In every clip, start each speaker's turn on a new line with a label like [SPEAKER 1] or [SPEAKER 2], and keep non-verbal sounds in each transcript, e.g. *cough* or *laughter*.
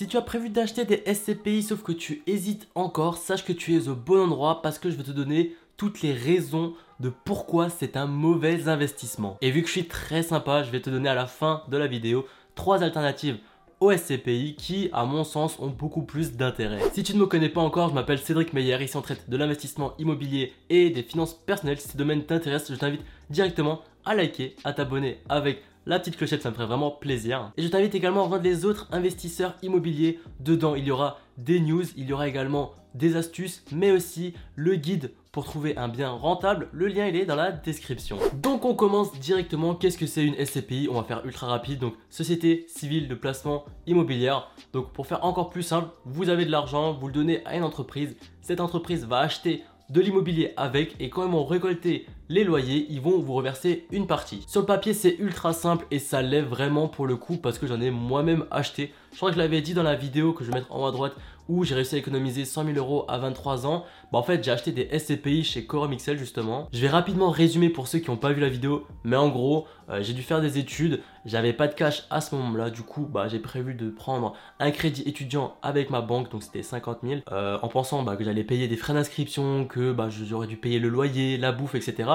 [SPEAKER 1] Si tu as prévu d'acheter des SCPI sauf que tu hésites encore, sache que tu es au bon endroit parce que je vais te donner toutes les raisons de pourquoi c'est un mauvais investissement. Et vu que je suis très sympa, je vais te donner à la fin de la vidéo trois alternatives aux SCPI qui, à mon sens, ont beaucoup plus d'intérêt. Si tu ne me connais pas encore, je m'appelle Cédric Meyer, ici on traite de l'investissement immobilier et des finances personnelles. Si ce domaine t'intéresse, je t'invite directement à liker, à t'abonner avec la petite clochette, ça me ferait vraiment plaisir. Et je t'invite également à rejoindre les autres investisseurs immobiliers. Dedans, il y aura des news, il y aura également des astuces, mais aussi le guide pour trouver un bien rentable. Le lien il est dans la description. Donc on commence directement. Qu'est-ce que c'est une SCPI On va faire ultra rapide. Donc Société civile de placement immobilière. Donc pour faire encore plus simple, vous avez de l'argent, vous le donnez à une entreprise. Cette entreprise va acheter de l'immobilier avec et quand ils vont récolter les loyers, ils vont vous reverser une partie. Sur le papier, c'est ultra simple et ça l'est vraiment pour le coup parce que j'en ai moi-même acheté. Je crois que je l'avais dit dans la vidéo que je vais mettre en haut à droite où j'ai réussi à économiser 100 000 euros à 23 ans. Bah en fait, j'ai acheté des SCPI chez Quorum XL justement. Je vais rapidement résumer pour ceux qui n'ont pas vu la vidéo, mais en gros, euh, j'ai dû faire des études, j'avais pas de cash à ce moment-là, du coup, bah, j'ai prévu de prendre un crédit étudiant avec ma banque, donc c'était 50 000, euh, en pensant bah, que j'allais payer des frais d'inscription, que j'aurais dû payer le loyer, la bouffe, etc.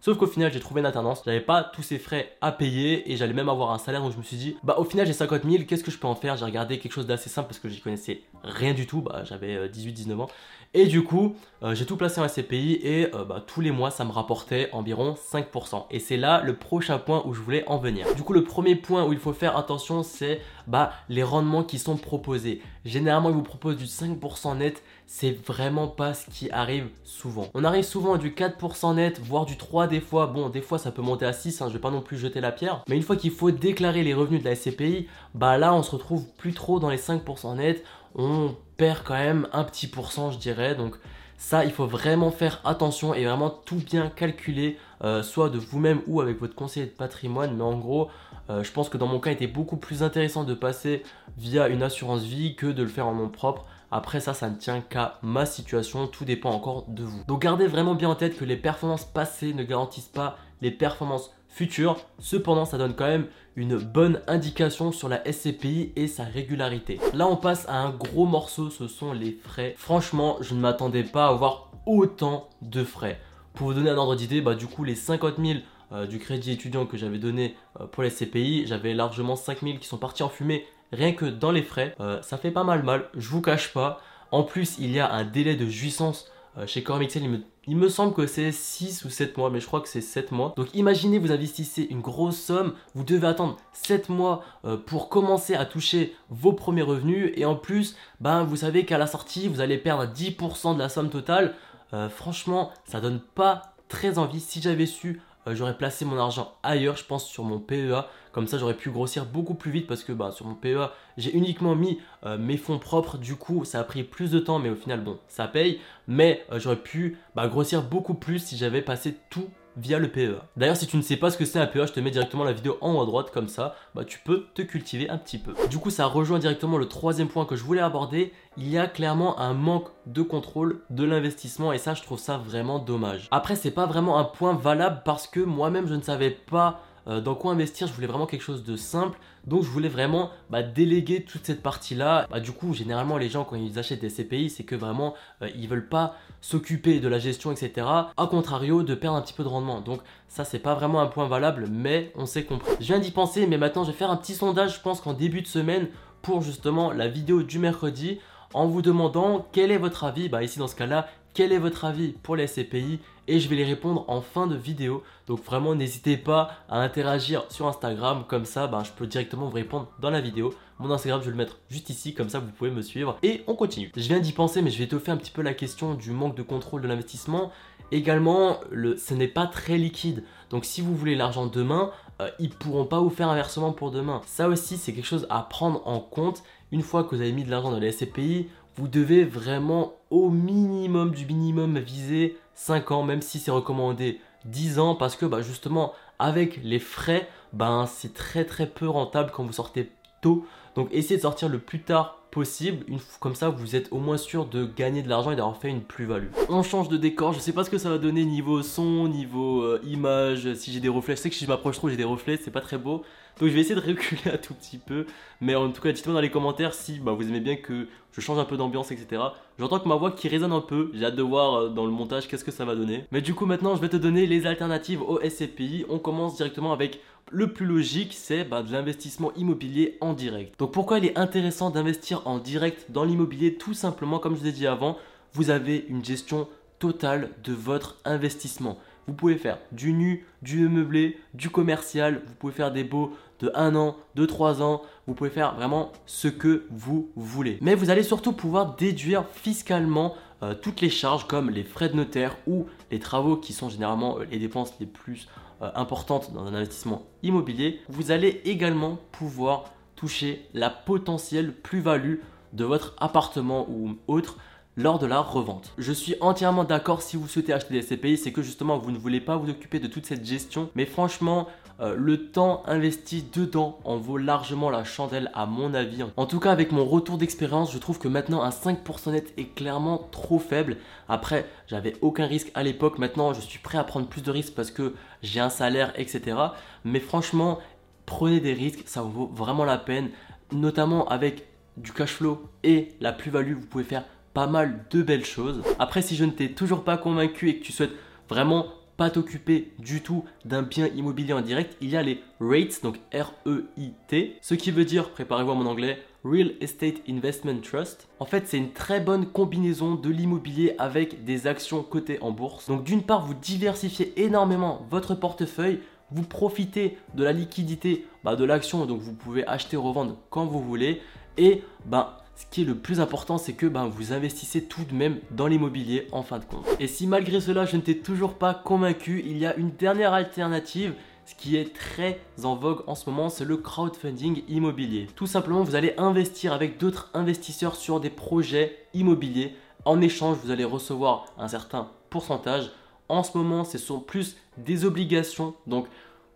[SPEAKER 1] Sauf qu'au final, j'ai trouvé une alternance. J'avais pas tous ces frais à payer et j'allais même avoir un salaire. Donc je me suis dit, bah au final, j'ai 50 000. Qu'est-ce que je peux en faire? J'ai regardé quelque chose d'assez simple parce que j'y connaissais rien du tout. Bah j'avais 18-19 euh, ans. Et du coup, euh, j'ai tout placé en SCPI et euh, bah, tous les mois, ça me rapportait environ 5%. Et c'est là le prochain point où je voulais en venir. Du coup, le premier point où il faut faire attention, c'est bah, les rendements qui sont proposés. Généralement, ils vous proposent du 5% net. C'est vraiment pas ce qui arrive souvent. On arrive souvent à du 4% net, voire du 3 des fois. Bon, des fois, ça peut monter à 6, hein, je vais pas non plus jeter la pierre. Mais une fois qu'il faut déclarer les revenus de la SCPI, bah là, on se retrouve plus trop dans les 5% net on perd quand même un petit pourcent, je dirais. Donc ça, il faut vraiment faire attention et vraiment tout bien calculer, euh, soit de vous-même ou avec votre conseiller de patrimoine. Mais en gros, euh, je pense que dans mon cas, il était beaucoup plus intéressant de passer via une assurance vie que de le faire en nom propre. Après ça, ça ne tient qu'à ma situation, tout dépend encore de vous. Donc gardez vraiment bien en tête que les performances passées ne garantissent pas les performances futures. Cependant, ça donne quand même une bonne indication sur la SCPI et sa régularité. Là, on passe à un gros morceau, ce sont les frais. Franchement, je ne m'attendais pas à avoir autant de frais. Pour vous donner un ordre d'idée, bah, du coup, les 50 000 euh, du crédit étudiant que j'avais donné euh, pour les SCPI, j'avais largement 5 000 qui sont partis en fumée rien que dans les frais. Euh, ça fait pas mal mal, je vous cache pas. En plus, il y a un délai de jouissance chez Cormixel, il me semble que c'est 6 ou 7 mois, mais je crois que c'est 7 mois. Donc imaginez, vous investissez une grosse somme, vous devez attendre 7 mois euh, pour commencer à toucher vos premiers revenus. Et en plus, ben, vous savez qu'à la sortie, vous allez perdre 10% de la somme totale. Euh, franchement, ça donne pas très envie. Si j'avais su euh, j'aurais placé mon argent ailleurs, je pense sur mon PEA. Comme ça, j'aurais pu grossir beaucoup plus vite parce que bah, sur mon PEA, j'ai uniquement mis euh, mes fonds propres. Du coup, ça a pris plus de temps, mais au final, bon, ça paye. Mais euh, j'aurais pu bah, grossir beaucoup plus si j'avais passé tout via le PEA. D'ailleurs, si tu ne sais pas ce que c'est un PEA, je te mets directement la vidéo en haut à droite, comme ça, bah, tu peux te cultiver un petit peu. Du coup, ça rejoint directement le troisième point que je voulais aborder. Il y a clairement un manque de contrôle de l'investissement et ça, je trouve ça vraiment dommage. Après, c'est pas vraiment un point valable parce que moi-même, je ne savais pas euh, dans quoi investir, je voulais vraiment quelque chose de simple. Donc je voulais vraiment bah, déléguer toute cette partie-là. Bah, du coup, généralement, les gens, quand ils achètent des CPI, c'est que vraiment, euh, ils veulent pas s'occuper de la gestion, etc. A contrario, de perdre un petit peu de rendement. Donc ça, c'est pas vraiment un point valable, mais on s'est compris. Je viens d'y penser, mais maintenant, je vais faire un petit sondage, je pense qu'en début de semaine, pour justement la vidéo du mercredi, en vous demandant quel est votre avis. Bah ici, dans ce cas-là, quel est votre avis pour les SCPI et je vais les répondre en fin de vidéo. Donc vraiment n'hésitez pas à interagir sur Instagram, comme ça ben, je peux directement vous répondre dans la vidéo. Mon Instagram je vais le mettre juste ici, comme ça vous pouvez me suivre. Et on continue. Je viens d'y penser mais je vais étoffer un petit peu la question du manque de contrôle de l'investissement. Également, le, ce n'est pas très liquide. Donc si vous voulez l'argent demain, euh, ils pourront pas vous faire un versement pour demain. Ça aussi c'est quelque chose à prendre en compte. Une fois que vous avez mis de l'argent dans les SCPI, vous devez vraiment au minimum du minimum viser 5 ans, même si c'est recommandé 10 ans, parce que bah, justement avec les frais, ben, c'est très très peu rentable quand vous sortez tôt. Donc essayez de sortir le plus tard possible. Une, comme ça, vous êtes au moins sûr de gagner de l'argent et d'avoir fait une plus-value. On change de décor. Je sais pas ce que ça va donner niveau son, niveau euh, image. Si j'ai des reflets, je sais que si je m'approche trop, j'ai des reflets. C'est pas très beau. Donc je vais essayer de *laughs* reculer un tout petit peu. Mais en tout cas, dites-moi dans les commentaires si bah, vous aimez bien que je change un peu d'ambiance, etc. J'entends que ma voix qui résonne un peu. J'ai hâte de voir euh, dans le montage qu'est-ce que ça va donner. Mais du coup, maintenant, je vais te donner les alternatives au SCPI. On commence directement avec le plus logique, c'est bah, de l'investissement immobilier en direct. Pourquoi il est intéressant d'investir en direct dans l'immobilier Tout simplement, comme je vous ai dit avant, vous avez une gestion totale de votre investissement. Vous pouvez faire du nu, du meublé, du commercial, vous pouvez faire des baux de 1 an, de 3 ans, vous pouvez faire vraiment ce que vous voulez. Mais vous allez surtout pouvoir déduire fiscalement euh, toutes les charges comme les frais de notaire ou les travaux qui sont généralement euh, les dépenses les plus euh, importantes dans un investissement immobilier. Vous allez également pouvoir toucher la potentielle plus-value de votre appartement ou autre lors de la revente. Je suis entièrement d'accord si vous souhaitez acheter des SCPI, c'est que justement vous ne voulez pas vous occuper de toute cette gestion. Mais franchement, euh, le temps investi dedans en vaut largement la chandelle à mon avis. En tout cas, avec mon retour d'expérience, je trouve que maintenant un 5% net est clairement trop faible. Après, j'avais aucun risque à l'époque. Maintenant, je suis prêt à prendre plus de risques parce que j'ai un salaire, etc. Mais franchement, prenez des risques, ça vaut vraiment la peine. Notamment avec du cash flow et la plus-value, vous pouvez faire pas mal de belles choses. Après, si je ne t'ai toujours pas convaincu et que tu souhaites vraiment pas t'occuper du tout d'un bien immobilier en direct, il y a les REITs, donc R-E-I-T, ce qui veut dire, préparez-vous à mon anglais, Real Estate Investment Trust. En fait, c'est une très bonne combinaison de l'immobilier avec des actions cotées en bourse. Donc d'une part, vous diversifiez énormément votre portefeuille, vous profitez de la liquidité bah, de l'action, donc vous pouvez acheter, revendre quand vous voulez, et ben ce qui est le plus important, c'est que ben, vous investissez tout de même dans l'immobilier en fin de compte. Et si malgré cela, je ne t'ai toujours pas convaincu, il y a une dernière alternative ce qui est très en vogue en ce moment, c'est le crowdfunding immobilier. Tout simplement, vous allez investir avec d'autres investisseurs sur des projets immobiliers. En échange, vous allez recevoir un certain pourcentage. En ce moment, ce sont plus des obligations. Donc,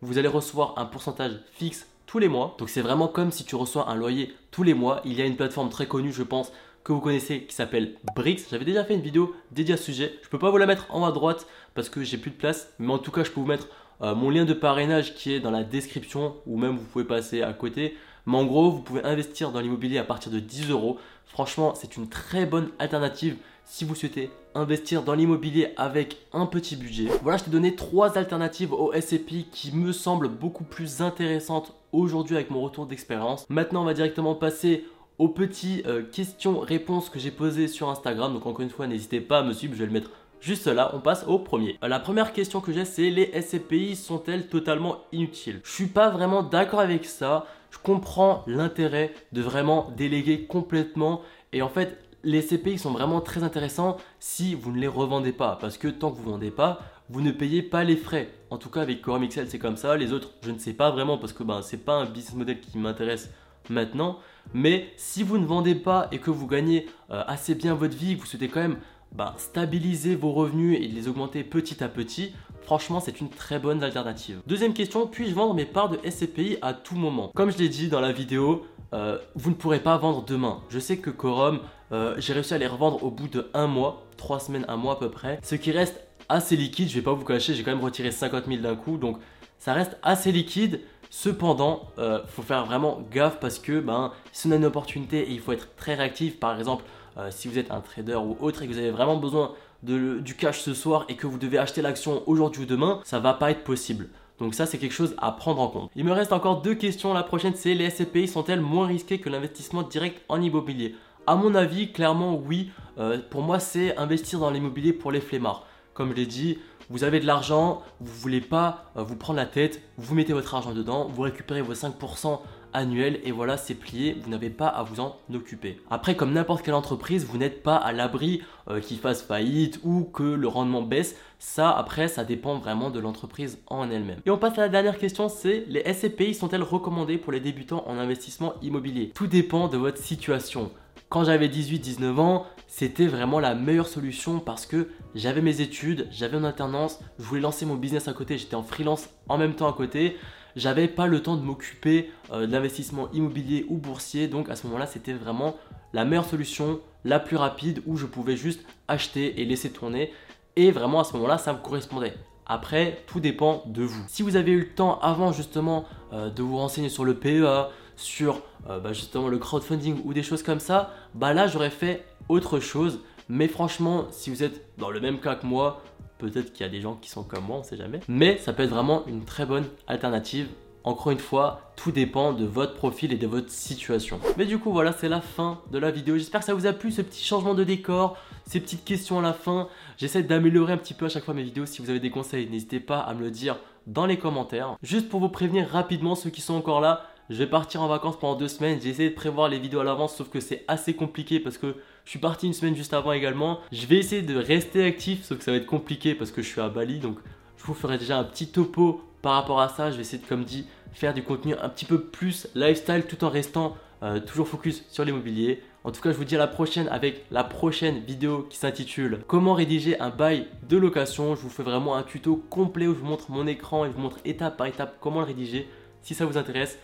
[SPEAKER 1] vous allez recevoir un pourcentage fixe tous les mois. Donc c'est vraiment comme si tu reçois un loyer tous les mois. Il y a une plateforme très connue, je pense, que vous connaissez qui s'appelle Brix. J'avais déjà fait une vidéo dédiée à ce sujet. Je peux pas vous la mettre en haut à droite parce que j'ai plus de place, mais en tout cas, je peux vous mettre euh, mon lien de parrainage qui est dans la description ou même vous pouvez passer à côté. Mais en gros, vous pouvez investir dans l'immobilier à partir de 10 euros. Franchement, c'est une très bonne alternative si vous souhaitez investir dans l'immobilier avec un petit budget. Voilà, je t'ai donné trois alternatives au SCPI qui me semblent beaucoup plus intéressantes aujourd'hui avec mon retour d'expérience. Maintenant, on va directement passer aux petites euh, questions-réponses que j'ai posées sur Instagram. Donc encore une fois, n'hésitez pas à me suivre, je vais le mettre juste là. On passe au premier. Euh, la première question que j'ai, c'est les SCPI sont-elles totalement inutiles? Je suis pas vraiment d'accord avec ça. Je comprends l'intérêt de vraiment déléguer complètement. Et en fait, les SCPI sont vraiment très intéressants si vous ne les revendez pas. Parce que tant que vous ne vendez pas, vous ne payez pas les frais. En tout cas, avec Quorum XL, c'est comme ça. Les autres, je ne sais pas vraiment parce que ben, ce n'est pas un business model qui m'intéresse maintenant. Mais si vous ne vendez pas et que vous gagnez euh, assez bien votre vie, vous souhaitez quand même ben, stabiliser vos revenus et les augmenter petit à petit, franchement, c'est une très bonne alternative. Deuxième question, puis-je vendre mes parts de SCPI à tout moment? Comme je l'ai dit dans la vidéo, euh, vous ne pourrez pas vendre demain. Je sais que Quorum, euh, j'ai réussi à les revendre au bout de un mois, trois semaines, un mois à peu près. Ce qui reste assez liquide, je vais pas vous cacher, j'ai quand même retiré 50 000 d'un coup, donc ça reste assez liquide. Cependant, euh, faut faire vraiment gaffe parce que ben, si on a une opportunité et il faut être très réactif, par exemple, euh, si vous êtes un trader ou autre et que vous avez vraiment besoin du cash ce soir et que vous devez acheter l'action aujourd'hui ou demain, ça va pas être possible. Donc ça, c'est quelque chose à prendre en compte. Il me reste encore deux questions. La prochaine, c'est les SCPI sont-elles moins risquées que l'investissement direct en immobilier? À mon avis, clairement, oui. Euh, pour moi, c'est investir dans l'immobilier pour les flemmards. Comme je l'ai dit, vous avez de l'argent, vous voulez pas euh, vous prendre la tête, vous mettez votre argent dedans, vous récupérez vos 5% annuels et voilà, c'est plié, vous n'avez pas à vous en occuper. Après, comme n'importe quelle entreprise, vous n'êtes pas à l'abri euh, qu'il fasse faillite ou que le rendement baisse. Ça, après, ça dépend vraiment de l'entreprise en elle-même. Et on passe à la dernière question, c'est les SCPI sont-elles recommandées pour les débutants en investissement immobilier? Tout dépend de votre situation. Quand j'avais 18-19 ans, c'était vraiment la meilleure solution parce que j'avais mes études, j'avais une alternance, je voulais lancer mon business à côté, j'étais en freelance en même temps à côté. j'avais pas le temps de m'occuper euh, de l'investissement immobilier ou boursier. Donc à ce moment-là, c'était vraiment la meilleure solution, la plus rapide, où je pouvais juste acheter et laisser tourner. Et vraiment à ce moment-là, ça me correspondait. Après, tout dépend de vous. Si vous avez eu le temps avant justement euh, de vous renseigner sur le PEA, sur euh, bah, justement le crowdfunding ou des choses comme ça, bah là j'aurais fait autre chose. Mais franchement, si vous êtes dans le même cas que moi, peut-être qu'il y a des gens qui sont comme moi, on sait jamais. Mais ça peut être vraiment une très bonne alternative encore une fois, tout dépend de votre profil et de votre situation. Mais du coup, voilà, c'est la fin de la vidéo. J'espère que ça vous a plu, ce petit changement de décor, ces petites questions à la fin. J'essaie d'améliorer un petit peu à chaque fois mes vidéos. Si vous avez des conseils, n'hésitez pas à me le dire dans les commentaires. Juste pour vous prévenir rapidement, ceux qui sont encore là, je vais partir en vacances pendant deux semaines. J'ai essayé de prévoir les vidéos à l'avance, sauf que c'est assez compliqué parce que je suis parti une semaine juste avant également. Je vais essayer de rester actif, sauf que ça va être compliqué parce que je suis à Bali. Donc, je vous ferai déjà un petit topo par rapport à ça. Je vais essayer de, comme dit, faire du contenu un petit peu plus lifestyle tout en restant euh, toujours focus sur l'immobilier. En tout cas, je vous dis à la prochaine avec la prochaine vidéo qui s'intitule Comment rédiger un bail de location. Je vous fais vraiment un tuto complet où je vous montre mon écran et je vous montre étape par étape comment le rédiger. Si ça vous intéresse,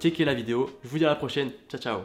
[SPEAKER 1] checkez la vidéo. Je vous dis à la prochaine. Ciao, ciao.